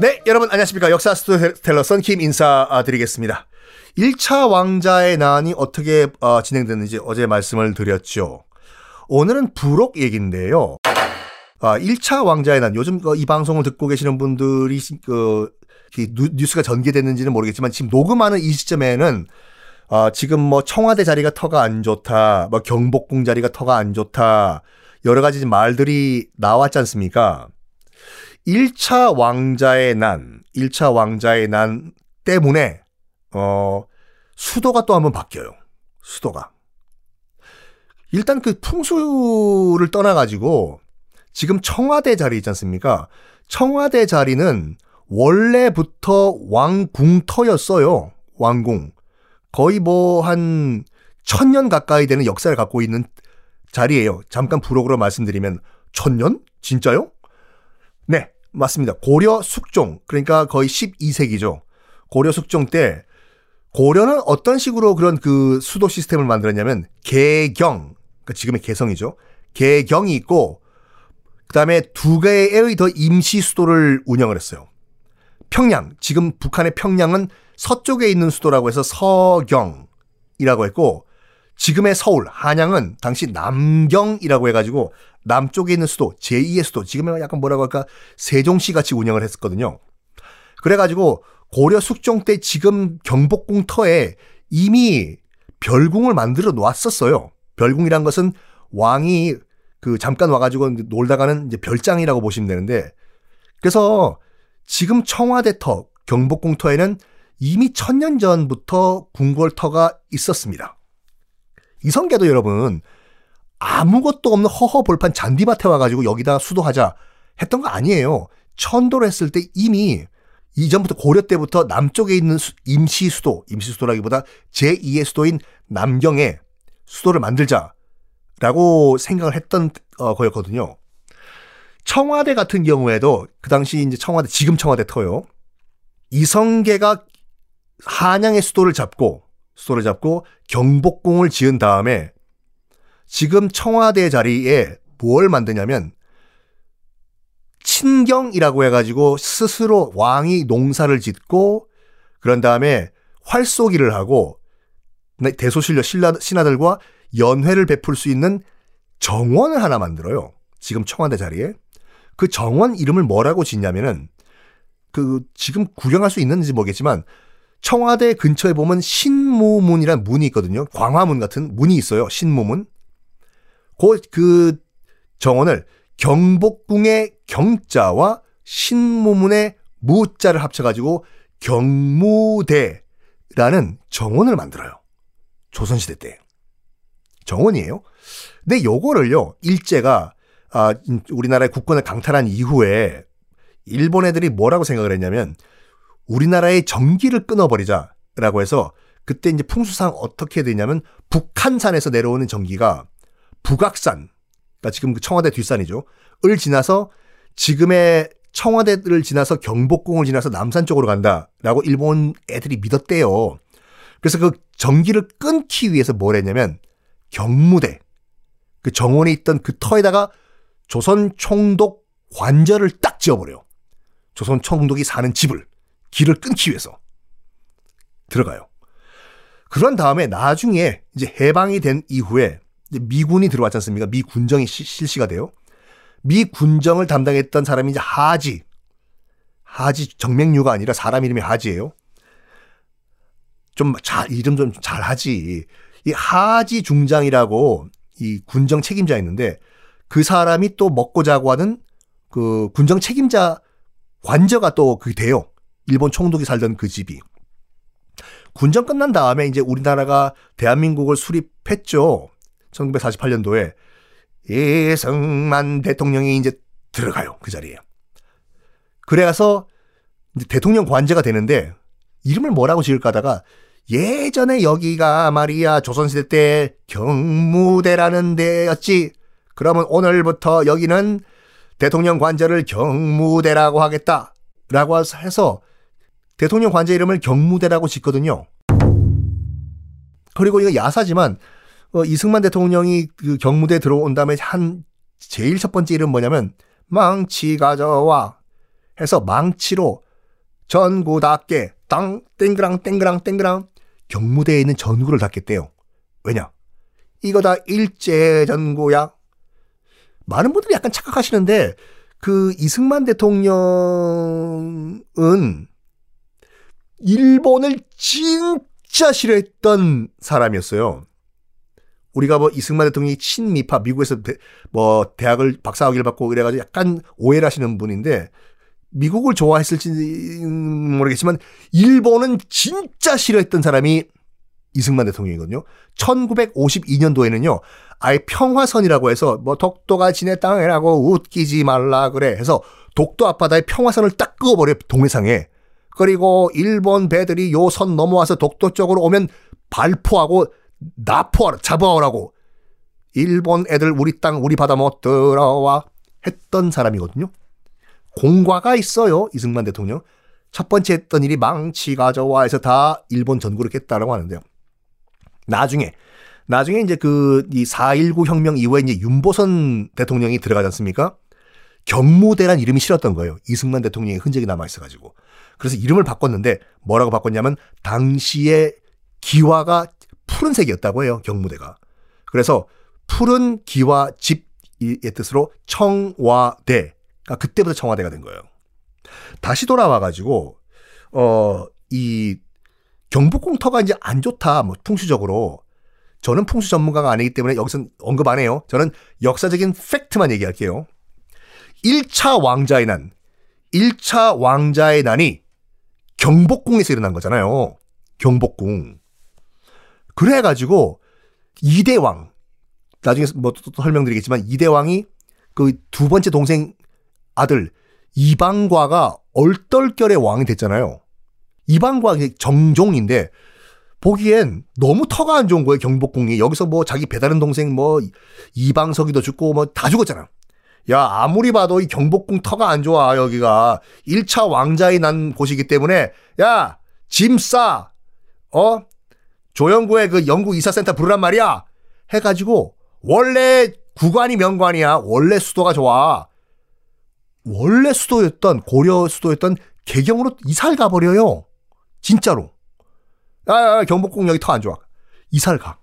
네, 여러분 안녕하십니까. 역사 스토리텔러 썬킴 인사드리겠습니다. 1차 왕자의 난이 어떻게 어, 진행됐는지 어제 말씀을 드렸죠. 오늘은 부록 얘기인데요. 아, 1차 왕자의 난, 요즘 이 방송을 듣고 계시는 분들이 그, 뉴스가 전개됐는지는 모르겠지만 지금 녹음하는 이 시점에는 아, 지금 뭐 청와대 자리가 터가 안 좋다, 뭐 경복궁 자리가 터가 안 좋다, 여러 가지 말들이 나왔지 않습니까? 1차 왕자의 난, 1차 왕자의 난 때문에, 어, 수도가 또 한번 바뀌어요. 수도가. 일단 그 풍수를 떠나 가지고, 지금 청와대 자리 있지 않습니까? 청와대 자리는 원래부터 왕궁터였어요. 왕궁. 거의 뭐 한 천년 가까이 되는 역사를 갖고 있는 자리예요. 잠깐 부록으로 말씀드리면 천년? 진짜요? 네. 맞습니다. 고려 숙종 그러니까 거의 12세기죠. 고려 숙종 때 고려는 어떤 식으로 그런 그 수도 시스템을 만들었냐면 개경 그러니까 지금의 개성이죠. 개경이 있고 그다음에 두 개의 더 임시 수도를 운영을 했어요. 평양 지금 북한의 평양은 서쪽에 있는 수도라고 해서 서경이라고 했고 지금의 서울 한양은 당시 남경이라고 해가지고 남쪽에 있는 수도, 제2의 수도, 지금은 약간 뭐라고 할까, 세종시 같이 운영을 했었거든요. 그래가지고 고려 숙종 때 지금 경복궁 터에 이미 별궁을 만들어 놓았었어요. 별궁이란 것은 왕이 그 잠깐 와가지고 놀다가는 이제 별장이라고 보시면 되는데 그래서 지금 청와대 터, 경복궁 터에는 이미 천년 전부터 궁궐터가 있었습니다. 이성계도 여러분 아무것도 없는 허허벌판 잔디밭에 와가지고 여기다 수도하자 했던 거 아니에요. 천도를 했을 때 이미 이전부터 고려 때부터 남쪽에 있는 수, 임시 수도, 임시 수도라기보다 제2의 수도인 남경에 수도를 만들자라고 생각을 했던 어, 거였거든요. 청와대 같은 경우에도 그 당시 이제 청와대 지금 청와대 터요. 이성계가 한양의 수도를 잡고 수도를 잡고 경복궁을 지은 다음에 지금 청와대 자리에 뭘 만드냐면 친경이라고 해가지고 스스로 왕이 농사를 짓고 그런 다음에 활쏘기를 하고 대소신료 신하들과 연회를 베풀 수 있는 정원을 하나 만들어요. 지금 청와대 자리에. 그 정원 이름을 뭐라고 짓냐면은 그 지금 구경할 수 있는지 모르겠지만 청와대 근처에 보면 신모문이라는 문이 있거든요. 광화문 같은 문이 있어요. 신모문. 그, 그 정원을 경복궁의 경자와 신무문의 무자를 합쳐가지고 경무대라는 정원을 만들어요. 조선시대 때. 정원이에요. 근데 요거를요, 일제가, 아, 우리나라의 국권을 강탈한 이후에 일본 애들이 뭐라고 생각을 했냐면, 우리나라의 전기를 끊어버리자라고 해서 그때 이제 풍수상 어떻게 되냐면 북한산에서 내려오는 전기가 북악산, 그러니까 지금 그 청와대 뒷산이죠. 을 지나서 지금의 청와대를 지나서 경복궁을 지나서 남산 쪽으로 간다라고 일본 애들이 믿었대요. 그래서 그 전기를 끊기 위해서 뭘 했냐면 경무대, 그 정원에 있던 그 터에다가 조선 총독 관절을 딱 지어버려요. 조선 총독이 사는 집을 길을 끊기 위해서 들어가요. 그런 다음에 나중에 이제 해방이 된 이후에 미군이 들어왔지 않습니까? 미 군정이 시, 실시가 돼요. 미 군정을 담당했던 사람이 이제 하지. 하지 정맥류가 아니라 사람 이름이 하지예요. 좀 잘 이름 좀 잘하지. 이 하지 중장이라고 이 군정 책임자 있는데 그 사람이 또 먹고 자고 하는 그 군정 책임자 관저가 또그 돼요. 일본 총독이 살던 그 집이. 군정 끝난 다음에 이제 우리나라가 대한민국을 수립했죠. 1948년도에 이승만 대통령이 이제 들어가요. 그 자리에. 그래서 대통령 관제가 되는데 이름을 뭐라고 지을까 하다가 예전에 여기가 말이야 조선시대 때 경무대라는 데였지. 그러면 오늘부터 여기는 대통령 관제를 경무대라고 하겠다. 라고 해서 대통령 관제 이름을 경무대라고 짓거든요. 그리고 이거 야사지만 어, 이승만 대통령이 그 경무대 들어온 다음에 한 제일 첫 번째 이름 뭐냐면 망치 가져와 해서 망치로 전구답게 땅 땡그랑 땡그랑 땡그랑 경무대에 있는 전구를 닫겠대요. 왜냐? 이거 다 일제 전구야. 많은 분들이 약간 착각하시는데 그 이승만 대통령은 일본을 진짜 싫어했던 사람이었어요. 우리가 뭐 이승만 대통령이 친미파 미국에서 대, 뭐 대학을 박사 학위를 받고 이래가지고 약간 오해를 하시는 분인데 미국을 좋아했을지는 모르겠지만 일본은 진짜 싫어했던 사람이 이승만 대통령이거든요. 1952년도에는요. 아예 평화선이라고 해서 뭐 독도가 지네 땅이라고 웃기지 말라 그래 해서 독도 앞바다에 평화선을 딱 그어버려 동해상에. 그리고 일본 배들이 요 선 넘어와서 독도 쪽으로 오면 발포하고 나포하라 잡아오라고 일본 애들 우리 땅 우리 바다 못 들어와 했던 사람이거든요. 공과가 있어요. 이승만 대통령. 첫 번째 했던 일이 망치 가져와 해서 다 일본 전구를 깼다라고 하는데요. 나중에 나중에 이제 그 이 4.19 혁명 이후에 이제 윤보선 대통령이 들어가지 않습니까? 경무대란 이름이 싫었던 거예요. 이승만 대통령의 흔적이 남아 있어가지고. 그래서 이름을 바꿨는데 뭐라고 바꿨냐면 당시에 기와가 푸른색이었다고 해요. 경무대가. 그래서 푸른 기와 집의 뜻으로 청와대. 가 그때부터 청와대가 된 거예요. 다시 돌아와가지고 어 이 경복궁터가 이제 안 좋다. 뭐 풍수적으로. 저는 풍수 전문가가 아니기 때문에 여기서 언급 안 해요. 저는 역사적인 팩트만 얘기할게요. 1차 왕자의 난. 1차 왕자의 난이 경복궁에서 일어난 거잖아요. 경복궁. 그래가지고 이대왕 나중에 뭐 또 설명드리겠지만 이대왕이 그 두 번째 동생 아들 이방과가 얼떨결에 왕이 됐잖아요. 이방과 정종인데 보기엔 너무 터가 안 좋은 거예요 경복궁이 여기서 뭐 자기 배다른 동생 뭐 이방석이도 죽고 뭐 다 죽었잖아. 야 아무리 봐도 이 경복궁 터가 안 좋아 여기가 1차 왕자의 난 곳이기 때문에 야 짐 싸. 어? 조영구의 그 영구 이사센터 부르란 말이야. 해가지고 원래 구관이 명관이야. 원래 수도가 좋아. 원래 수도였던 고려 수도였던 개경으로 이사를 가버려요. 진짜로. 아, 아 경복궁 여기 터 안 좋아. 이사를 가.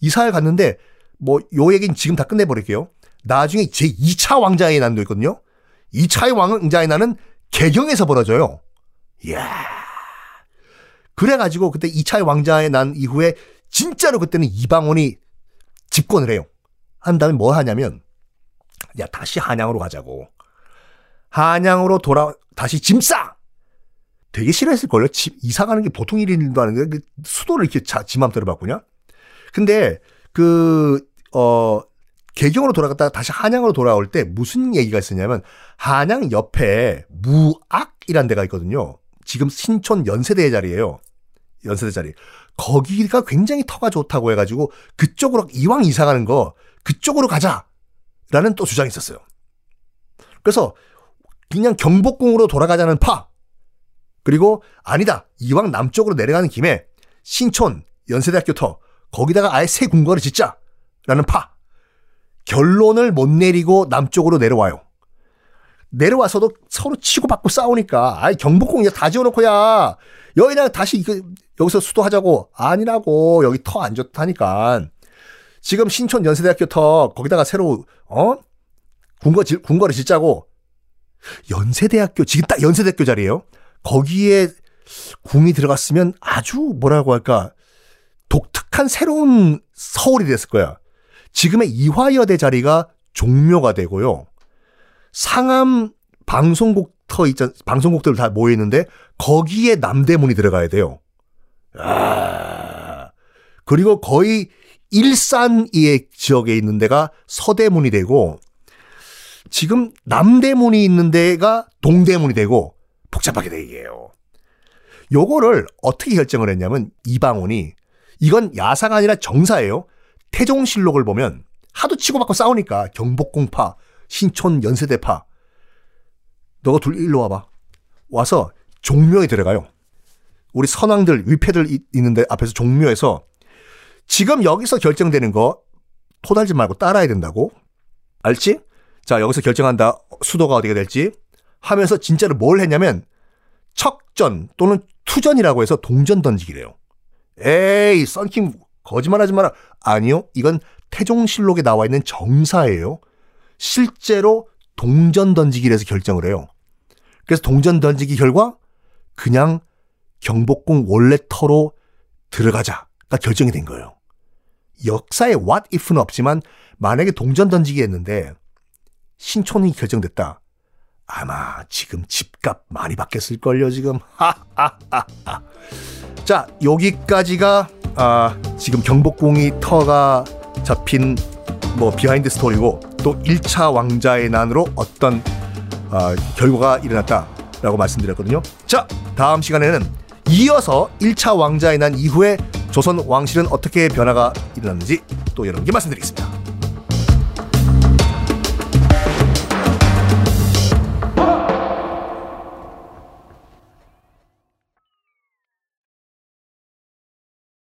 이사를 갔는데 뭐 요 얘기는 지금 다 끝내버릴게요. 나중에 제 2차 왕자의 난도 있거든요. 2차의 왕자의 난은 개경에서 벌어져요. 이야. 그래가지고 그때 2차의 왕자의 난 이후에 진짜로 그때는 이방원이 집권을 해요. 한 다음에 뭐 하냐면 야 다시 한양으로 가자고. 한양으로 돌아 다시 짐 싸. 되게 싫어했을걸요. 집 이사 가는 게 보통 일인도 아닌데 그 수도를 이렇게 자, 지 맘대로 바꾸냐? 근데 그 어 개경으로 돌아갔다가 다시 한양으로 돌아올 때 무슨 얘기가 있었냐면 한양 옆에 무악이란 데가 있거든요. 지금 신촌 연세대 자리예요. 연세대 자리. 거기가 굉장히 터가 좋다고 해가지고 그쪽으로 이왕 이사 가는 거 그쪽으로 가자라는 또 주장이 있었어요. 그래서 그냥 경복궁으로 돌아가자는 파. 그리고 아니다. 이왕 남쪽으로 내려가는 김에 신촌 연세대학교 터 거기다가 아예 새 궁궐을 짓자라는 파. 결론을 못 내리고 남쪽으로 내려와요. 내려와서도 서로 치고받고 싸우니까 아이 경복궁 이제 다 지어놓고 야. 여기다 다시 이거 여기서 수도하자고. 아니라고. 여기 터 안 좋다니까. 지금 신촌 연세대학교 터 거기다가 새로 어? 궁궐 궁궐을 짓자고. 연세대학교 지금 딱 연세대학교 자리예요. 거기에 궁이 들어갔으면 아주 뭐라고 할까. 독특한 새로운 서울이 됐을 거야. 지금의 이화여대 자리가 종묘가 되고요. 상암 방송국터 있잖 방송국들 다 모여 있는데 거기에 남대문이 들어가야 돼요. 아. 그리고 거의 일산 의 지역에 있는 데가 서대문이 되고 지금 남대문이 있는 데가 동대문이 되고 복잡하게 되게요. 요거를 어떻게 결정을 했냐면 이방원이 이건 야사가 아니라 정사예요. 태종실록을 보면 하도 치고받고 싸우니까 경복궁파 신촌 연세대파 너가 둘 일로 와봐. 와서 종묘에 들어가요. 우리 선왕들 위패들 있는데 앞에서 종묘에서 지금 여기서 결정되는 거 토달지 말고 따라야 된다고. 알지? 자, 여기서 결정한다. 수도가 어디가 될지 하면서 진짜로 뭘 했냐면 척전 또는 투전이라고 해서 동전 던지기래요. 에이, 썬킴 거짓말하지 마라. 아니요, 이건 태종실록에 나와 있는 정사예요. 실제로 동전 던지기를 해서 결정을 해요. 그래서 동전 던지기 결과 그냥 경복궁 원래 터로 들어가자가 결정이 된 거예요. 역사에 what if는 없지만 만약에 동전 던지기 했는데 신촌이 결정됐다. 아마 지금 집값 많이 바뀌었을걸요, 지금. 하하하하. 자, 여기까지가 아, 지금 경복궁이 터가 잡힌 뭐 behind story고 또 1차 왕자의 난으로 어떤 아, 결과가 일어났다라고 말씀드렸거든요. 자, 다음 시간에는 이어서 1차 왕자의 난 이후에 조선 왕실은 어떻게 변화가 일어났는지 또 여러분께 말씀드리겠습니다.